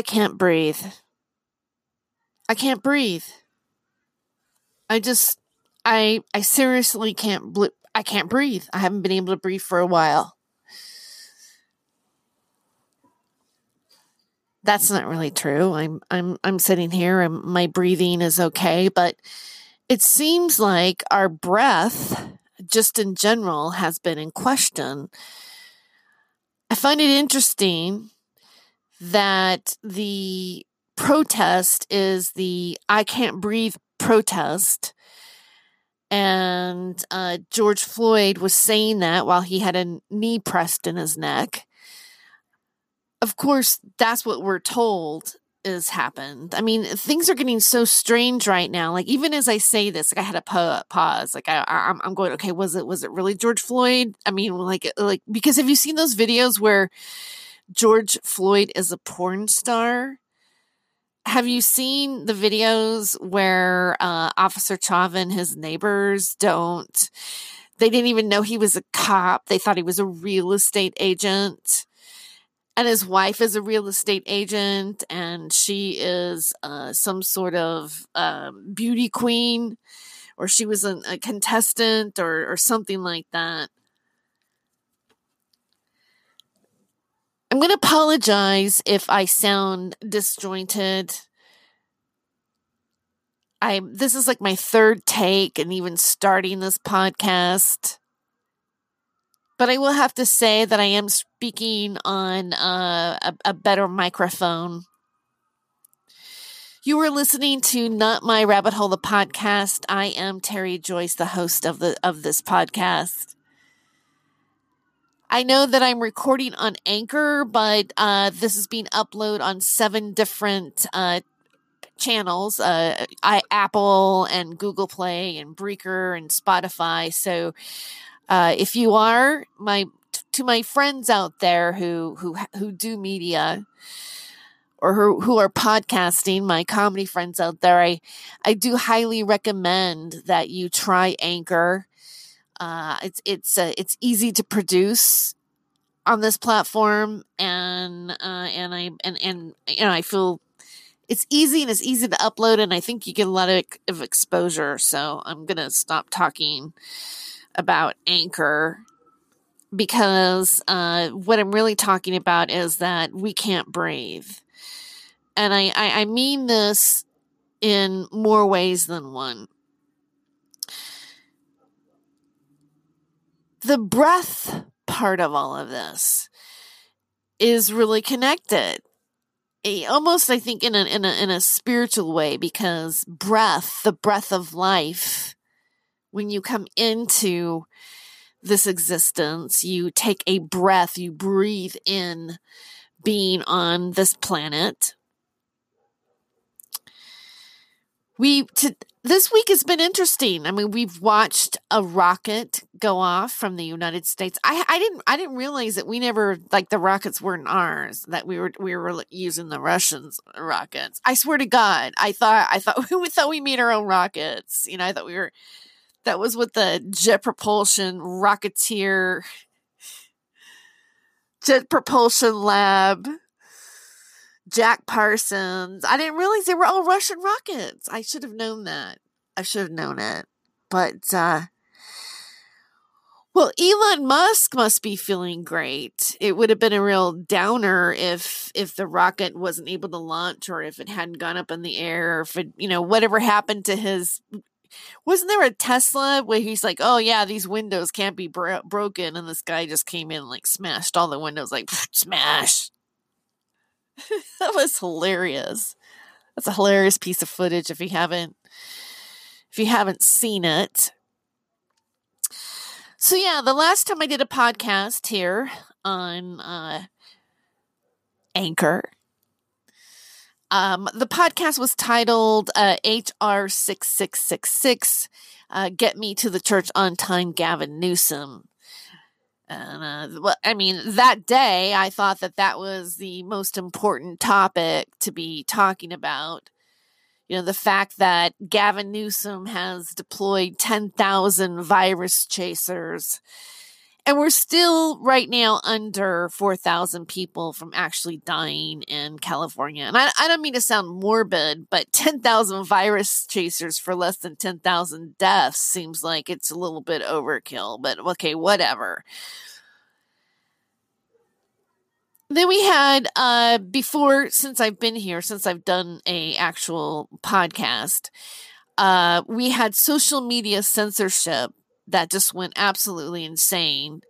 I can't breathe. I can't breathe. I just I I seriously can't bl- I can't breathe. I haven't been able to breathe for a while. That's not really true. I'm I'm I'm sitting here and my breathing is okay, but it seems like our breath just in general has been in question. I find it interesting that the protest is the I can't breathe protest. And uh, George Floyd was saying that while he had a knee pressed in his neck. Of course, that's what we're told is happened. I mean, things are getting so strange right now. Like even as I say this, like I had a pa- pause. Like I, I, I'm going, okay, was it was it really George Floyd? I mean, like like because have you seen those videos where George Floyd is a porn star? Have you seen the videos where uh, Officer Chauvin, his neighbors, don't? They didn't even know he was a cop. They thought he was a real estate agent and his wife is a real estate agent and she is uh, some sort of um, beauty queen or she was a, a contestant or, or something like that i'm going to apologize if i sound disjointed i this is like my third take and even starting this podcast but I will have to say that I am speaking on uh, a, a better microphone. You were listening to Not My Rabbit Hole, the podcast. I am Terry Joyce, the host of the of this podcast. I know that I'm recording on Anchor, but uh, this is being uploaded on seven different uh, channels uh, I, Apple and Google Play and Breaker and Spotify. So uh, if you are my to my friends out there who who who do media or who, who are podcasting, my comedy friends out there, I I do highly recommend that you try Anchor. Uh, it's it's uh, it's easy to produce on this platform, and uh, and I and and you know I feel it's easy and it's easy to upload, and I think you get a lot of, of exposure. So I'm gonna stop talking about Anchor because uh, what I'm really talking about is that we can't breathe. And I, I, I mean this in more ways than one. The breath part of all of this is really connected. Almost, I think, in a, in a in a spiritual way, because breath, the breath of life, when you come into this existence, you take a breath, you breathe in being on this planet. We to, this week has been interesting. I mean, we've watched a rocket go off from the United States. I I didn't I didn't realize that we never like the rockets weren't ours. That we were we were using the Russians rockets. I swear to God, I thought I thought we thought we made our own rockets. You know, I thought we were that was with the Jet Propulsion Rocketeer Jet Propulsion Lab. Jack Parsons. I didn't realize they were all Russian rockets. I should have known that. I should have known it. But uh well, Elon Musk must be feeling great. It would have been a real downer if if the rocket wasn't able to launch or if it hadn't gone up in the air or if it, you know, whatever happened to his wasn't there a Tesla where he's like, "Oh yeah, these windows can't be bro- broken," and this guy just came in and like smashed all the windows, like smash. that was hilarious. That's a hilarious piece of footage. If you haven't, if you haven't seen it. So yeah, the last time I did a podcast here on uh, Anchor, um, the podcast was titled uh, HR six six six six. Uh, Get me to the church on time, Gavin Newsom. And uh, well, I mean, that day I thought that that was the most important topic to be talking about. You know, the fact that Gavin Newsom has deployed 10,000 virus chasers and we're still right now under 4,000 people from actually dying in California. And I, I don't mean to sound morbid, but 10,000 virus chasers for less than 10,000 deaths seems like it's a little bit overkill, but okay, whatever. Then we had uh before since I've been here, since I've done a actual podcast, uh we had social media censorship that just went absolutely insane.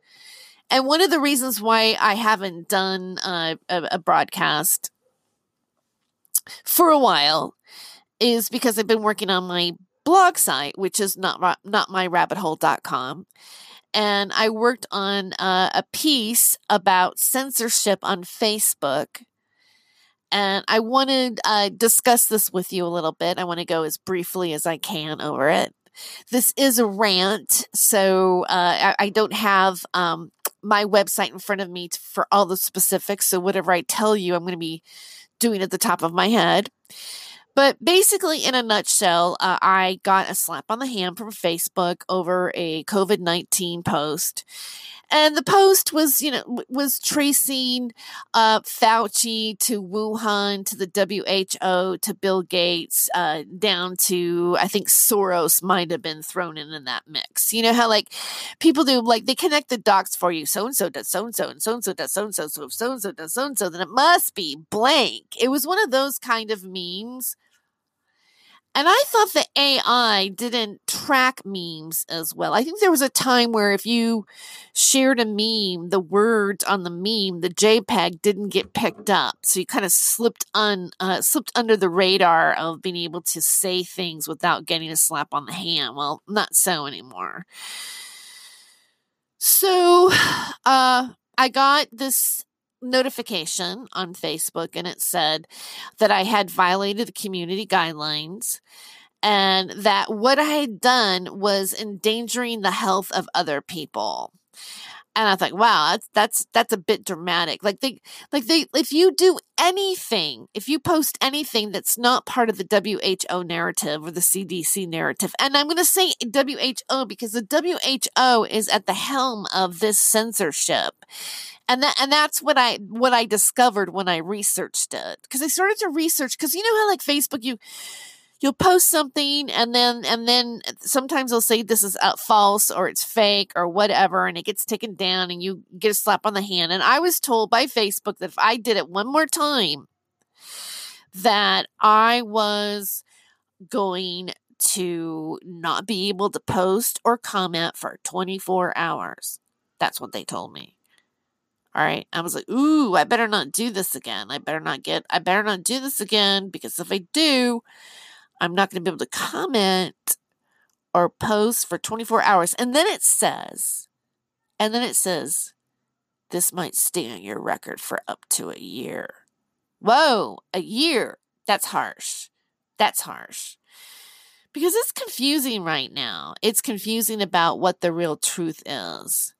And one of the reasons why I haven't done uh, a, a broadcast for a while is because I've been working on my blog site, which is not not myrabbithole.com. And I worked on uh, a piece about censorship on Facebook. And I wanted to uh, discuss this with you a little bit. I want to go as briefly as I can over it. This is a rant, so uh, I, I, don't have um, my website in front of me t- for all the specifics. So whatever I tell you, I'm going to be doing at the top of my head. But basically, in a nutshell, uh, I got a slap on the hand from Facebook over a COVID 19 post and the post was you know was tracing uh, Fauci to Wuhan to the WHO to Bill Gates uh, down to I think Soros might have been thrown in in that mix. You know how like people do like they connect the dots for you. So and so does so and so and so and so does so and so so so and so does so and so then it must be blank. It was one of those kind of memes and I thought the AI didn't track memes as well. I think there was a time where if you shared a meme, the words on the meme, the JPEG didn't get picked up, so you kind of slipped un uh, slipped under the radar of being able to say things without getting a slap on the hand. Well, not so anymore. So, uh, I got this notification on Facebook and it said that I had violated the community guidelines and that what I had done was endangering the health of other people. And I thought, wow, that's that's that's a bit dramatic. Like they like they if you do anything, if you post anything that's not part of the WHO narrative or the CDC narrative, and I'm gonna say WHO because the WHO is at the helm of this censorship and that and that's what I what I discovered when I researched it because I started to research because you know how like Facebook you you'll post something and then and then sometimes they'll say this is uh, false or it's fake or whatever and it gets taken down and you get a slap on the hand and I was told by Facebook that if I did it one more time that I was going to not be able to post or comment for 24 hours. That's what they told me. All right. I was like, ooh, I better not do this again. I better not get, I better not do this again because if I do, I'm not going to be able to comment or post for 24 hours. And then it says, and then it says, this might stay on your record for up to a year. Whoa, a year. That's harsh. That's harsh. Because it's confusing right now. It's confusing about what the real truth is.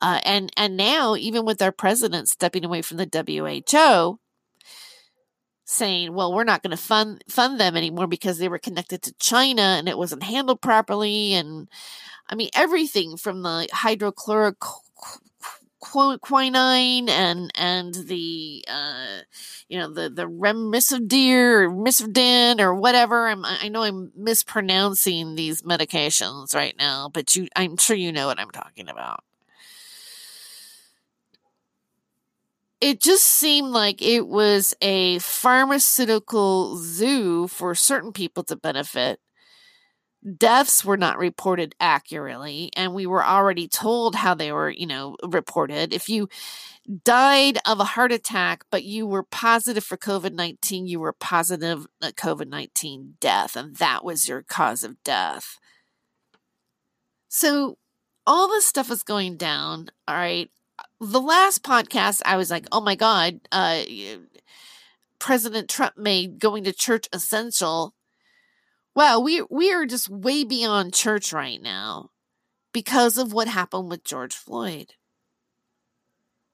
Uh, and and now even with our president stepping away from the WHO, saying, "Well, we're not going to fund fund them anymore because they were connected to China and it wasn't handled properly." And I mean, everything from the hydrochloroquinine and and the uh, you know the the remdesivir or misfidin or whatever. I'm, I know I'm mispronouncing these medications right now, but you, I'm sure you know what I'm talking about. It just seemed like it was a pharmaceutical zoo for certain people to benefit. Deaths were not reported accurately, and we were already told how they were, you know, reported. If you died of a heart attack, but you were positive for COVID 19, you were positive COVID 19 death, and that was your cause of death. So, all this stuff is going down. All right the last podcast, I was like, oh my God, uh, President Trump made going to church essential. Well, we we are just way beyond church right now because of what happened with George Floyd.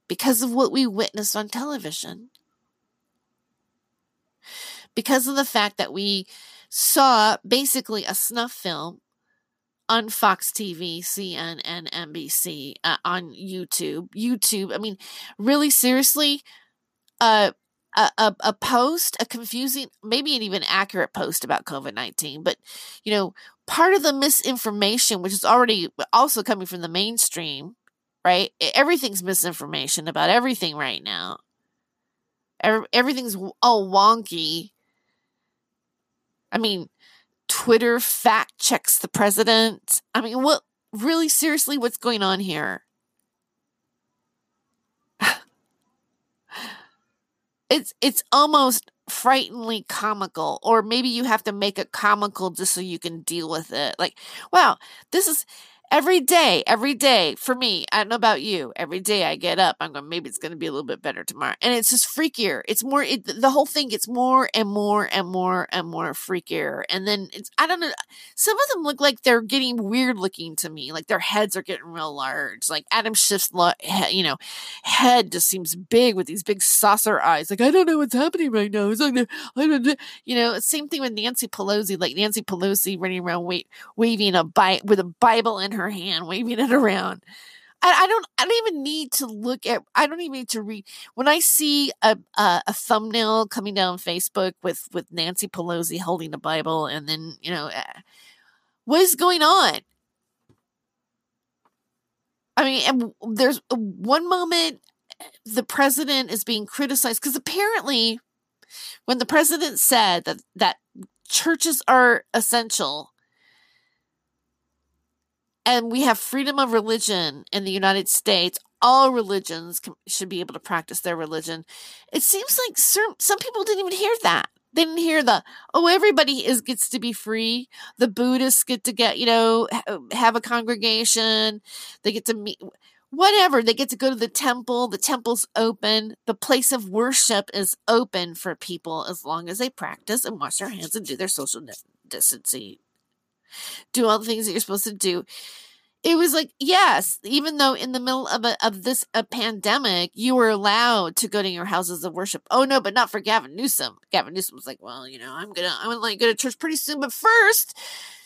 Because of what we witnessed on television. Because of the fact that we saw basically a snuff film on Fox TV, CNN, NBC uh, on YouTube. YouTube. I mean, really seriously, uh, a, a, a post, a confusing, maybe an even accurate post about COVID 19. But, you know, part of the misinformation, which is already also coming from the mainstream, right? Everything's misinformation about everything right now. Everything's all wonky. I mean, Twitter fact checks the president. I mean, what really seriously, what's going on here? it's it's almost frighteningly comical or maybe you have to make it comical just so you can deal with it like wow this is every day, every day for me, I don't know about you. Every day I get up, I'm going, maybe it's going to be a little bit better tomorrow. And it's just freakier. It's more, it, the whole thing gets more and more and more and more freakier. And then it's, I don't know, some of them look like they're getting weird looking to me. Like their heads are getting real large. Like Adam Schiff's, you know, head just seems big with these big saucer eyes. Like, I don't know what's happening right now. It's like. You know, same thing with Nancy Pelosi, like Nancy Pelosi running around wa- waving a Bi- with a Bible in her hand, waving it around. I, I don't. I don't even need to look at. I don't even need to read. When I see a, a a thumbnail coming down Facebook with with Nancy Pelosi holding the Bible, and then you know, uh, what is going on? I mean, there's one moment the president is being criticized because apparently, when the president said that that churches are essential, and we have freedom of religion in the United States. All religions can, should be able to practice their religion. It seems like some, some people didn't even hear that. They didn't hear the oh everybody is gets to be free. The Buddhists get to get you know have a congregation. They get to meet whatever. They get to go to the temple. The temple's open. The place of worship is open for people as long as they practice and wash their hands and do their social distancing do all the things that you're supposed to do. It was like, yes, even though in the middle of a, of this a pandemic, you were allowed to go to your houses of worship. Oh no, but not for Gavin Newsom. Gavin Newsom was like, well, you know, I'm gonna I'm gonna let you go to church pretty soon, but first,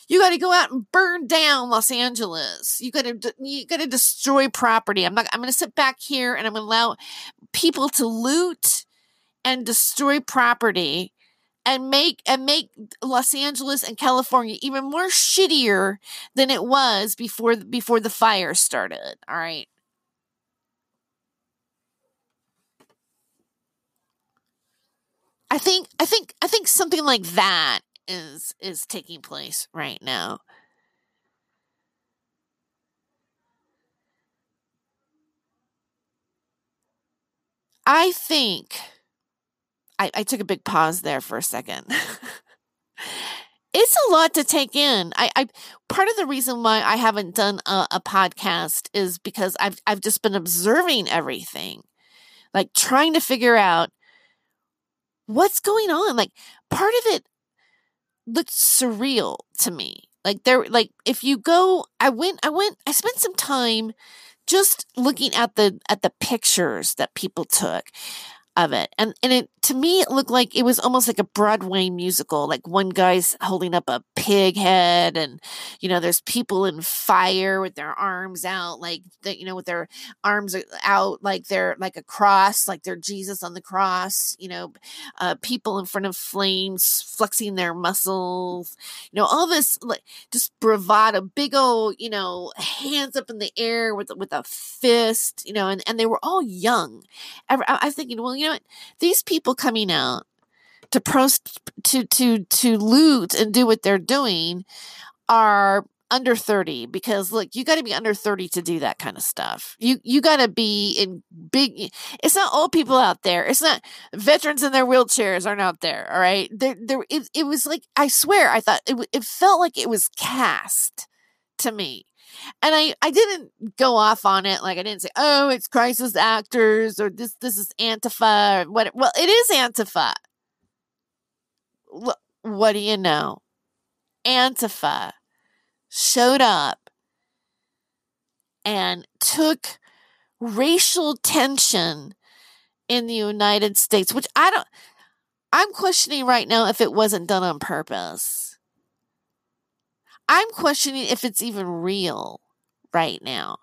you got to go out and burn down Los Angeles. You got to you got to destroy property. I'm not. I'm to sit back here and I'm to allow people to loot and destroy property and make and make Los Angeles and California even more shittier than it was before before the fire started. All right. I think I think I think something like that is is taking place right now. I think I, I took a big pause there for a second. it's a lot to take in. I, I part of the reason why I haven't done a, a podcast is because I've I've just been observing everything, like trying to figure out what's going on. Like part of it looked surreal to me. Like there, like if you go, I went, I went, I spent some time just looking at the at the pictures that people took of it. And and it to me it looked like it was almost like a Broadway musical. Like one guy's holding up a pig head and you know there's people in fire with their arms out like that you know with their arms out like they're like a cross like they're Jesus on the cross, you know, uh, people in front of flames flexing their muscles. You know, all this like just bravado, big old, you know, hands up in the air with with a fist, you know, and and they were all young. I, I was thinking, well, you know what? These people coming out to prost to to to loot and do what they're doing are under 30 because look you got to be under 30 to do that kind of stuff you you got to be in big it's not old people out there it's not veterans in their wheelchairs aren't out there all right there there it, it was like i swear i thought it, it felt like it was cast to me and I, I didn't go off on it. Like I didn't say, oh, it's crisis actors or this, this is Antifa or what. Well, it is Antifa. What, do you know? Antifa showed up and took racial tension in the United States, which I don't, I'm questioning right now if it wasn't done on purpose. I'm questioning if it's even real right now.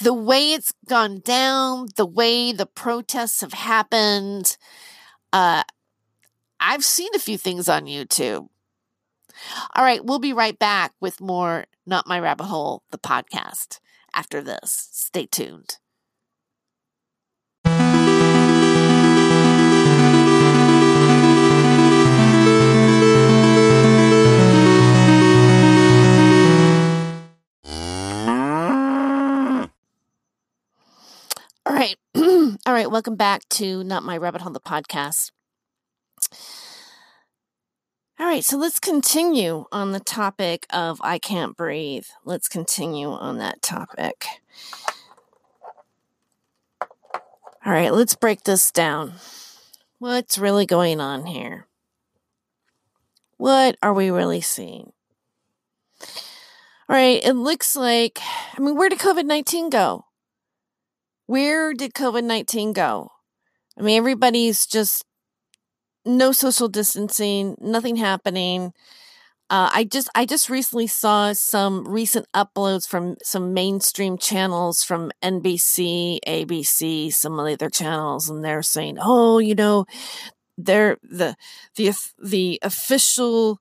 The way it's gone down, the way the protests have happened, uh, I've seen a few things on YouTube. All right, we'll be right back with more Not My Rabbit Hole, the podcast, after this. Stay tuned. All right. All right. Welcome back to Not My Rabbit Hole, the podcast. All right. So let's continue on the topic of I Can't Breathe. Let's continue on that topic. All right. Let's break this down. What's really going on here? What are we really seeing? All right. It looks like, I mean, where did COVID 19 go? where did COVID 19 go? I mean, everybody's just no social distancing, nothing happening. Uh, I just I just recently saw some recent uploads from some mainstream channels from NBC, ABC, some of the other channels, and they're saying, "Oh, you know, they're the the the official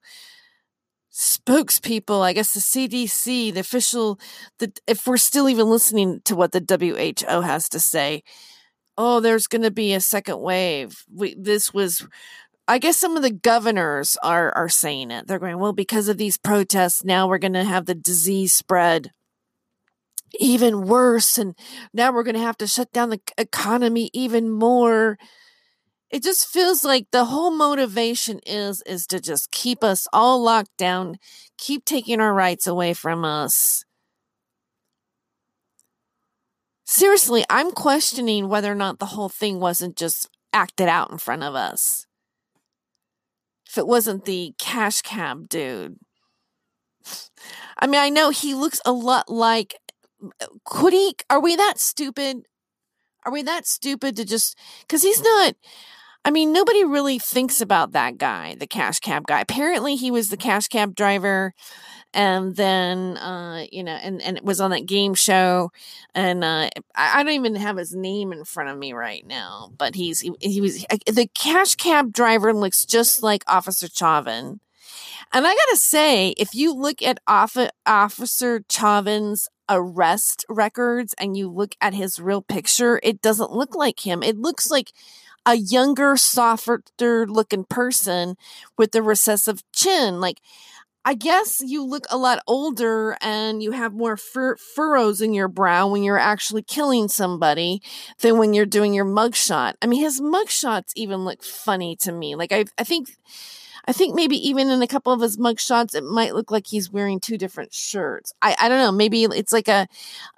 spokespeople, I guess the CDC, the official, the, if we're still even listening to what the WHO has to say, oh, there's going to be a second wave. We, this was, I guess some of the governors are, are saying it. They're going, well, because of these protests, now we're going to have the disease spread even worse. And now we're going to have to shut down the economy even more it just feels like the whole motivation is is to just keep us all locked down keep taking our rights away from us seriously i'm questioning whether or not the whole thing wasn't just acted out in front of us. If it wasn't the cash cab dude. I mean i know he looks a lot like could he are we that stupid? Are we that stupid to just because he's not I mean, nobody really thinks about that guy, the cash cab guy. Apparently, he was the cash cab driver, and then uh, you know, and and it was on that game show, and uh, I, I, don't even have his name in front of me right now, but he's he, he was the cash cab driver looks just like Officer Chauvin. And I gotta say, if you look at Officer Chauvin's arrest records and you look at his real picture, it doesn't look like him. It looks like a younger, softer looking person with a recessive chin. Like, I guess you look a lot older and you have more fur- furrows in your brow when you're actually killing somebody than when you're doing your mugshot. I mean, his mugshots even look funny to me. Like, I, I think I think maybe even in a couple of his mugshots, it might look like he's wearing two different shirts. I, I don't know. Maybe it's like a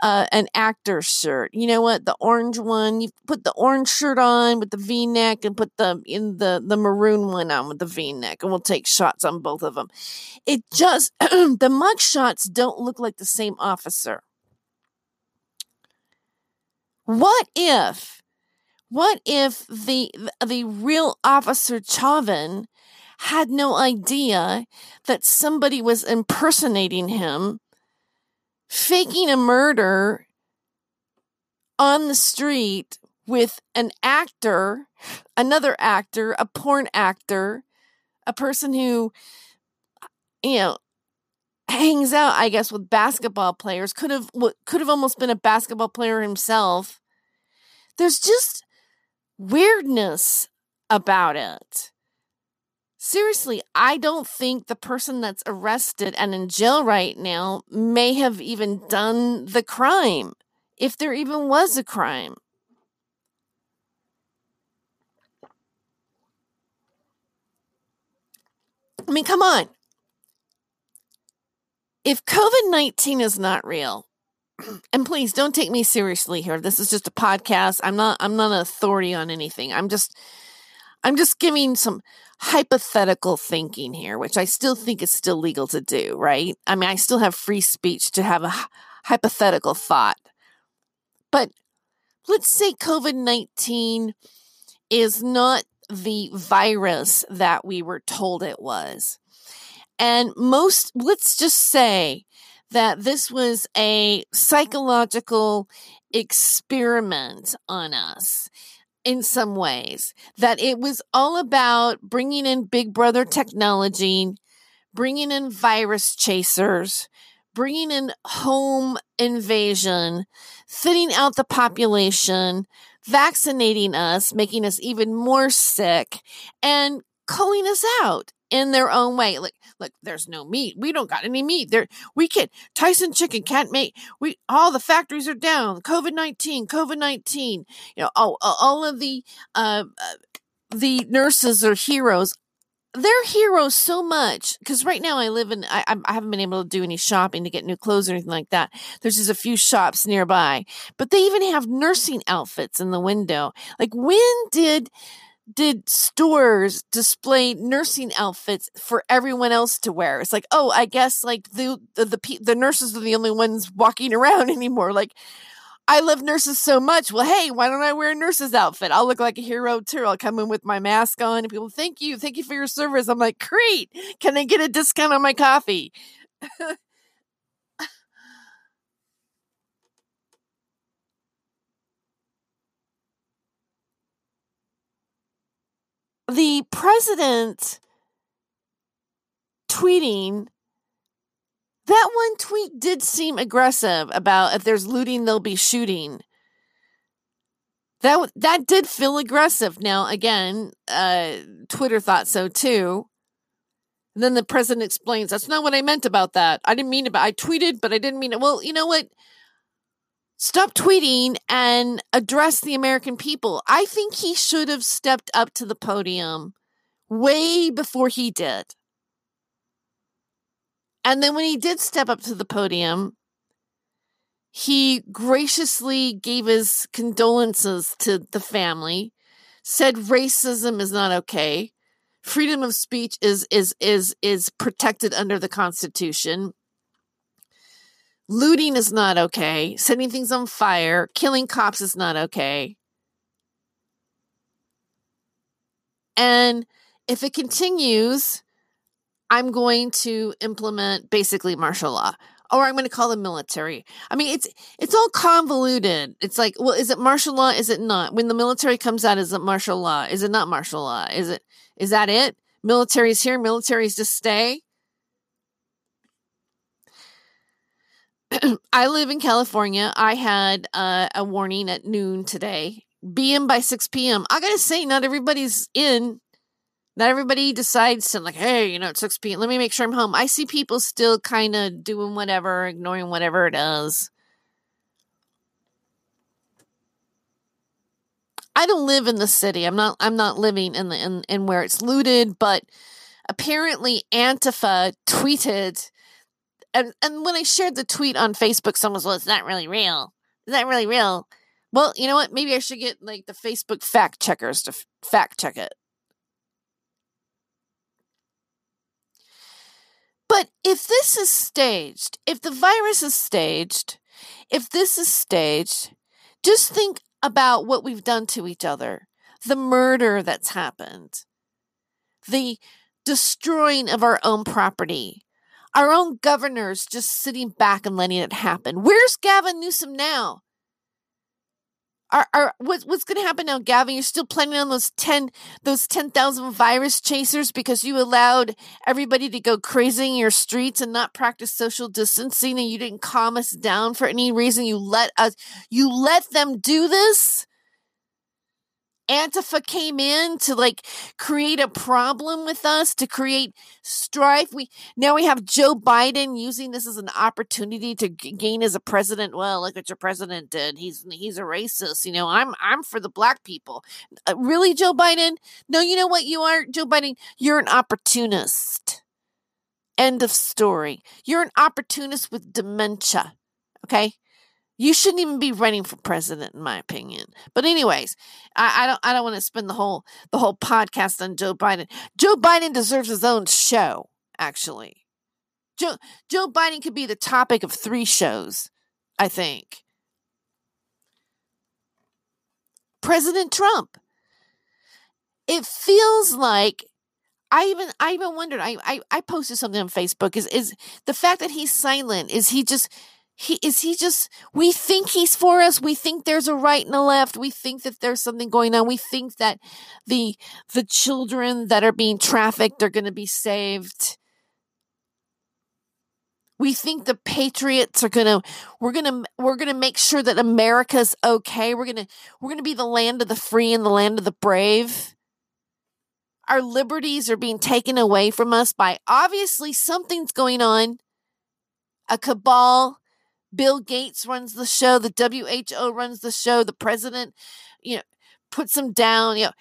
uh, an actor shirt. You know what? The orange one, you put the orange shirt on with the V neck, and put the in the the maroon one on with the V neck, and we'll take shots on both of them. It just the mugshots don't look like the same officer. What if? What if the the real officer Chauvin had no idea that somebody was impersonating him, faking a murder on the street with an actor, another actor, a porn actor, a person who, you know, hangs out, I guess, with basketball players, could have could have almost been a basketball player himself. There's just weirdness about it. Seriously, I don't think the person that's arrested and in jail right now may have even done the crime, if there even was a crime. I mean, come on. If COVID 19 is not real, and please don't take me seriously here. This is just a podcast. I'm not I'm not an authority on anything. I'm just I'm just giving some hypothetical thinking here, which I still think is still legal to do, right? I mean, I still have free speech to have a hypothetical thought. But let's say COVID 19 is not the virus that we were told it was. And most, let's just say that this was a psychological experiment on us in some ways, that it was all about bringing in Big Brother technology, bringing in virus chasers, bringing in home invasion, thinning out the population, vaccinating us, making us even more sick, and culling us out in their own way. Like, look, there's no meat. We don't got any meat. There, we can Tyson chicken can't make. We all the factories are down. COVID nineteen, COVID nineteen. You know, oh, all of the uh, uh the nurses are heroes they're heroes so much because right now I live in I, I haven't been able to do any shopping to get new clothes or anything like that. There's just a few shops nearby, but they even have nursing outfits in the window. Like when did did stores display nursing outfits for everyone else to wear? It's like, oh, I guess like the the the, the nurses are the only ones walking around anymore. Like I love nurses so much. Well, hey, why don't I wear a nurse's outfit? I'll look like a hero too. I'll come in with my mask on and people, thank you. Thank you for your service. I'm like, great. Can I get a discount on my coffee? the president tweeting that one tweet did seem aggressive about if there's looting, they'll be shooting. That that did feel aggressive. Now, again, uh, Twitter thought so too. And then the president explains, "That's not what I meant about that. I didn't mean it. I tweeted, but I didn't mean it." Well, you know what? Stop tweeting and address the American people. I think he should have stepped up to the podium way before he did. And then when he did step up to the podium, he graciously gave his condolences to the family, said racism is not okay. Freedom of speech is is is is protected under the Constitution. Looting is not okay. Setting things on fire, killing cops is not okay. And if it continues, I'm going to implement basically martial law or I'm going to call the military. I mean, it's it's all convoluted. It's like, well, is it martial law? Is it not? When the military comes out, is it martial law? Is it not martial law? Is it is that it? Military's here. Military's to stay. I live in California. I had uh, a warning at noon today. Be in by 6 p.m. I gotta say, not everybody's in not everybody decides to like, hey, you know, it's 6 p.m. Let me make sure I'm home. I see people still kind of doing whatever, ignoring whatever it is. I don't live in the city. I'm not. I'm not living in the in, in where it's looted. But apparently, Antifa tweeted, and and when I shared the tweet on Facebook, someone was, "Well, it's not really real. Is that really real?" Well, you know what? Maybe I should get like the Facebook fact checkers to f- fact check it. But if this is staged, if the virus is staged, if this is staged, just think about what we've done to each other, the murder that's happened, the destroying of our own property, our own governors just sitting back and letting it happen. Where's Gavin Newsom now? are, are what, what's going to happen now, Gavin? You're still planning on those ten those ten thousand virus chasers because you allowed everybody to go crazy in your streets and not practice social distancing, and you didn't calm us down for any reason. You let us, you let them do this. Antifa came in to like create a problem with us, to create strife. We now we have Joe Biden using this as an opportunity to g- gain as a president. Well, look what your president did. He's he's a racist. You know, I'm I'm for the black people. Uh, really, Joe Biden? No, you know what you are, Joe Biden. You're an opportunist. End of story. You're an opportunist with dementia. Okay. You shouldn't even be running for president, in my opinion. But anyways, I, I don't I don't want to spend the whole the whole podcast on Joe Biden. Joe Biden deserves his own show, actually. Joe Joe Biden could be the topic of three shows, I think. President Trump. It feels like I even I even wondered. I, I I posted something on Facebook. Is is the fact that he's silent? Is he just he is he just we think he's for us we think there's a right and a left we think that there's something going on we think that the the children that are being trafficked are going to be saved. We think the patriots are going to we're going to we're going to make sure that america's okay we're going to we're going to be the land of the free and the land of the brave. Our liberties are being taken away from us by obviously something's going on. A cabal Bill Gates runs the show, the WHO runs the show, the president, you know, puts them down, you know,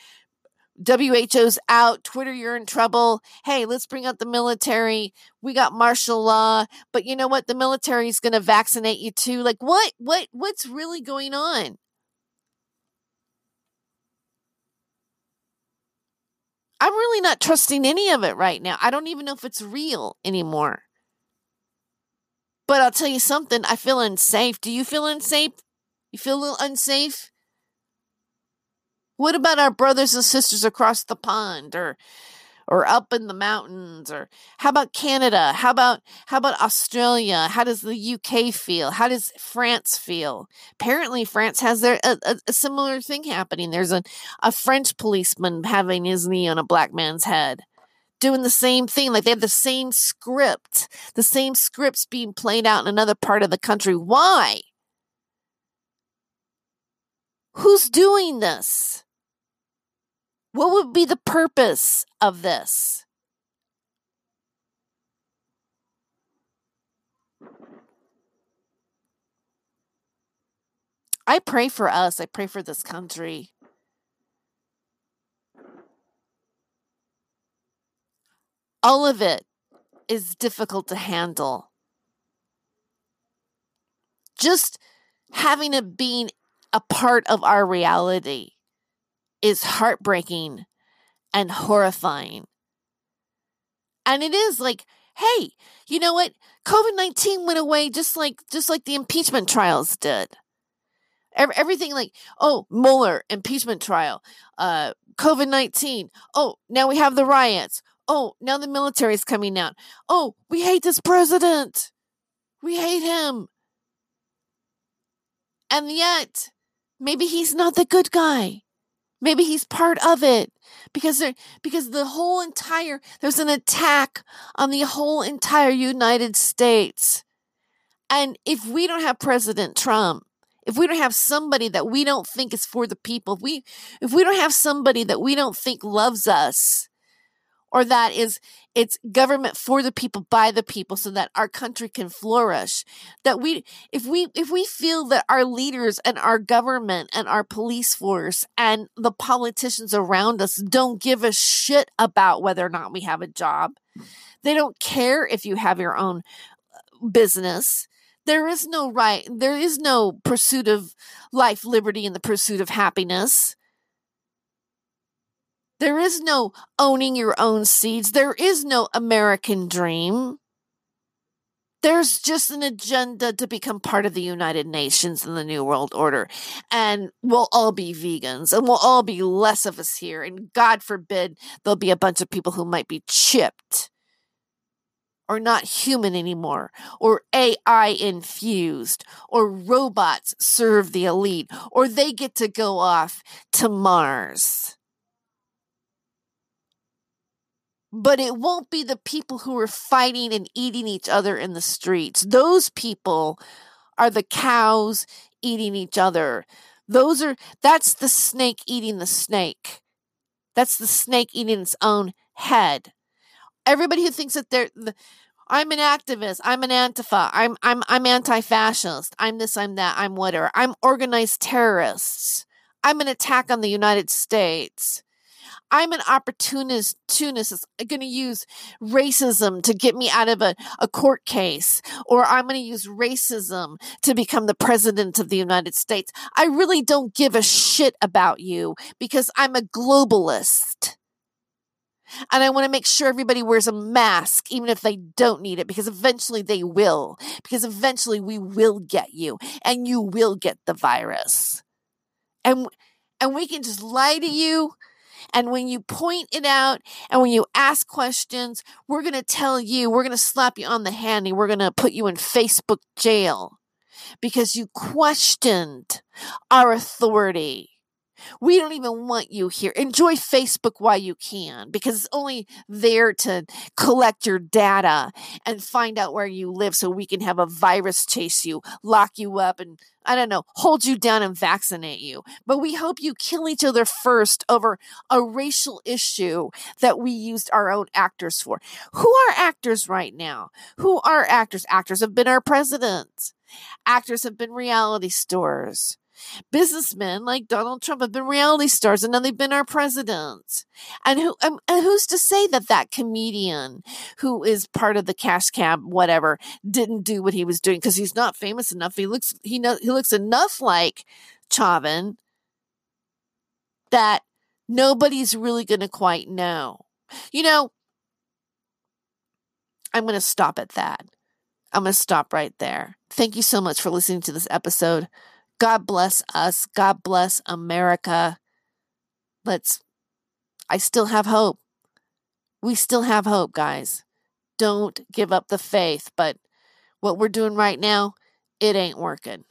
WHO's out, Twitter, you're in trouble. Hey, let's bring out the military. We got martial law, but you know what? The military is going to vaccinate you too. Like what what what's really going on? I'm really not trusting any of it right now. I don't even know if it's real anymore. But I'll tell you something, I feel unsafe. Do you feel unsafe? You feel a little unsafe? What about our brothers and sisters across the pond or or up in the mountains or how about Canada? How about how about Australia? How does the UK feel? How does France feel? Apparently France has their a, a similar thing happening. There's a, a French policeman having his knee on a black man's head doing the same thing. Like they have the same script, the same scripts being played out in another part of the country. Why? Who's doing this? What would be the purpose of this? I pray for us. I pray for this country. All of it is difficult to handle. Just having it being a part of our reality is heartbreaking and horrifying. And it is like, hey, you know what? COVID-19 went away just like just like the impeachment trials did. Everything like, oh, Mueller impeachment trial, uh, COVID 19. Oh, now we have the riots. Oh, now the military is coming out. Oh, we hate this president. We hate him. And yet, maybe he's not the good guy. Maybe he's part of it because there, because the whole entire there's an attack on the whole entire United States. And if we don't have President Trump, if we don't have somebody that we don't think is for the people, if we if we don't have somebody that we don't think loves us, or that is it's government for the people by the people so that our country can flourish that we if we if we feel that our leaders and our government and our police force and the politicians around us don't give a shit about whether or not we have a job they don't care if you have your own uh, business. There is no right there is no pursuit of life liberty and the pursuit of happiness there is no owning your own seeds. There is no American dream. There's just an agenda to become part of the United Nations and the New World Order. And we'll all be vegans and we'll all be less of us here. And God forbid there'll be a bunch of people who might be chipped or not human anymore, or AI infused, or robots serve the elite, or they get to go off to Mars. But it won't be the people who are fighting and eating each other in the streets. Those people are the cows eating each other. Those are that's the snake eating the snake. That's the snake eating its own head. Everybody who thinks that they're the, I'm an activist. I'm an Antifa. I'm I'm I'm anti-fascist. I'm this. I'm that. I'm whatever. I'm organized terrorists. I'm an attack on the United States. I'm an opportunist, opportunist going to use racism to get me out of a, a court case, or I'm going to use racism to become the president of the United States. I really don't give a shit about you because I'm a globalist. And I want to make sure everybody wears a mask, even if they don't need it, because eventually they will. Because eventually we will get you and you will get the virus. And, and we can just lie to you And when you point it out and when you ask questions, we're going to tell you, we're going to slap you on the hand and we're going to put you in Facebook jail because you questioned our authority. We don't even want you here. Enjoy Facebook while you can because it's only there to collect your data and find out where you live so we can have a virus chase you, lock you up, and I don't know, hold you down and vaccinate you. But we hope you kill each other first over a racial issue that we used our own actors for. Who are actors right now? Who are actors? Actors have been our president. Actors have been reality stars. Businessmen like Donald Trump have been reality stars and now they've been our president. And who um, and who's to say that that comedian who is part of the cash cab whatever didn't do what he was doing because he's not famous enough. He looks he know he looks enough like Chauvin that nobody's really going to quite know. You know, I'm going to stop at that. I'm going to stop right there. Thank you so much for listening to this episode. God bless us. God bless America. Let's, I still have hope. We still have hope, guys. Don't give up the faith. But what we're doing right now, it ain't working.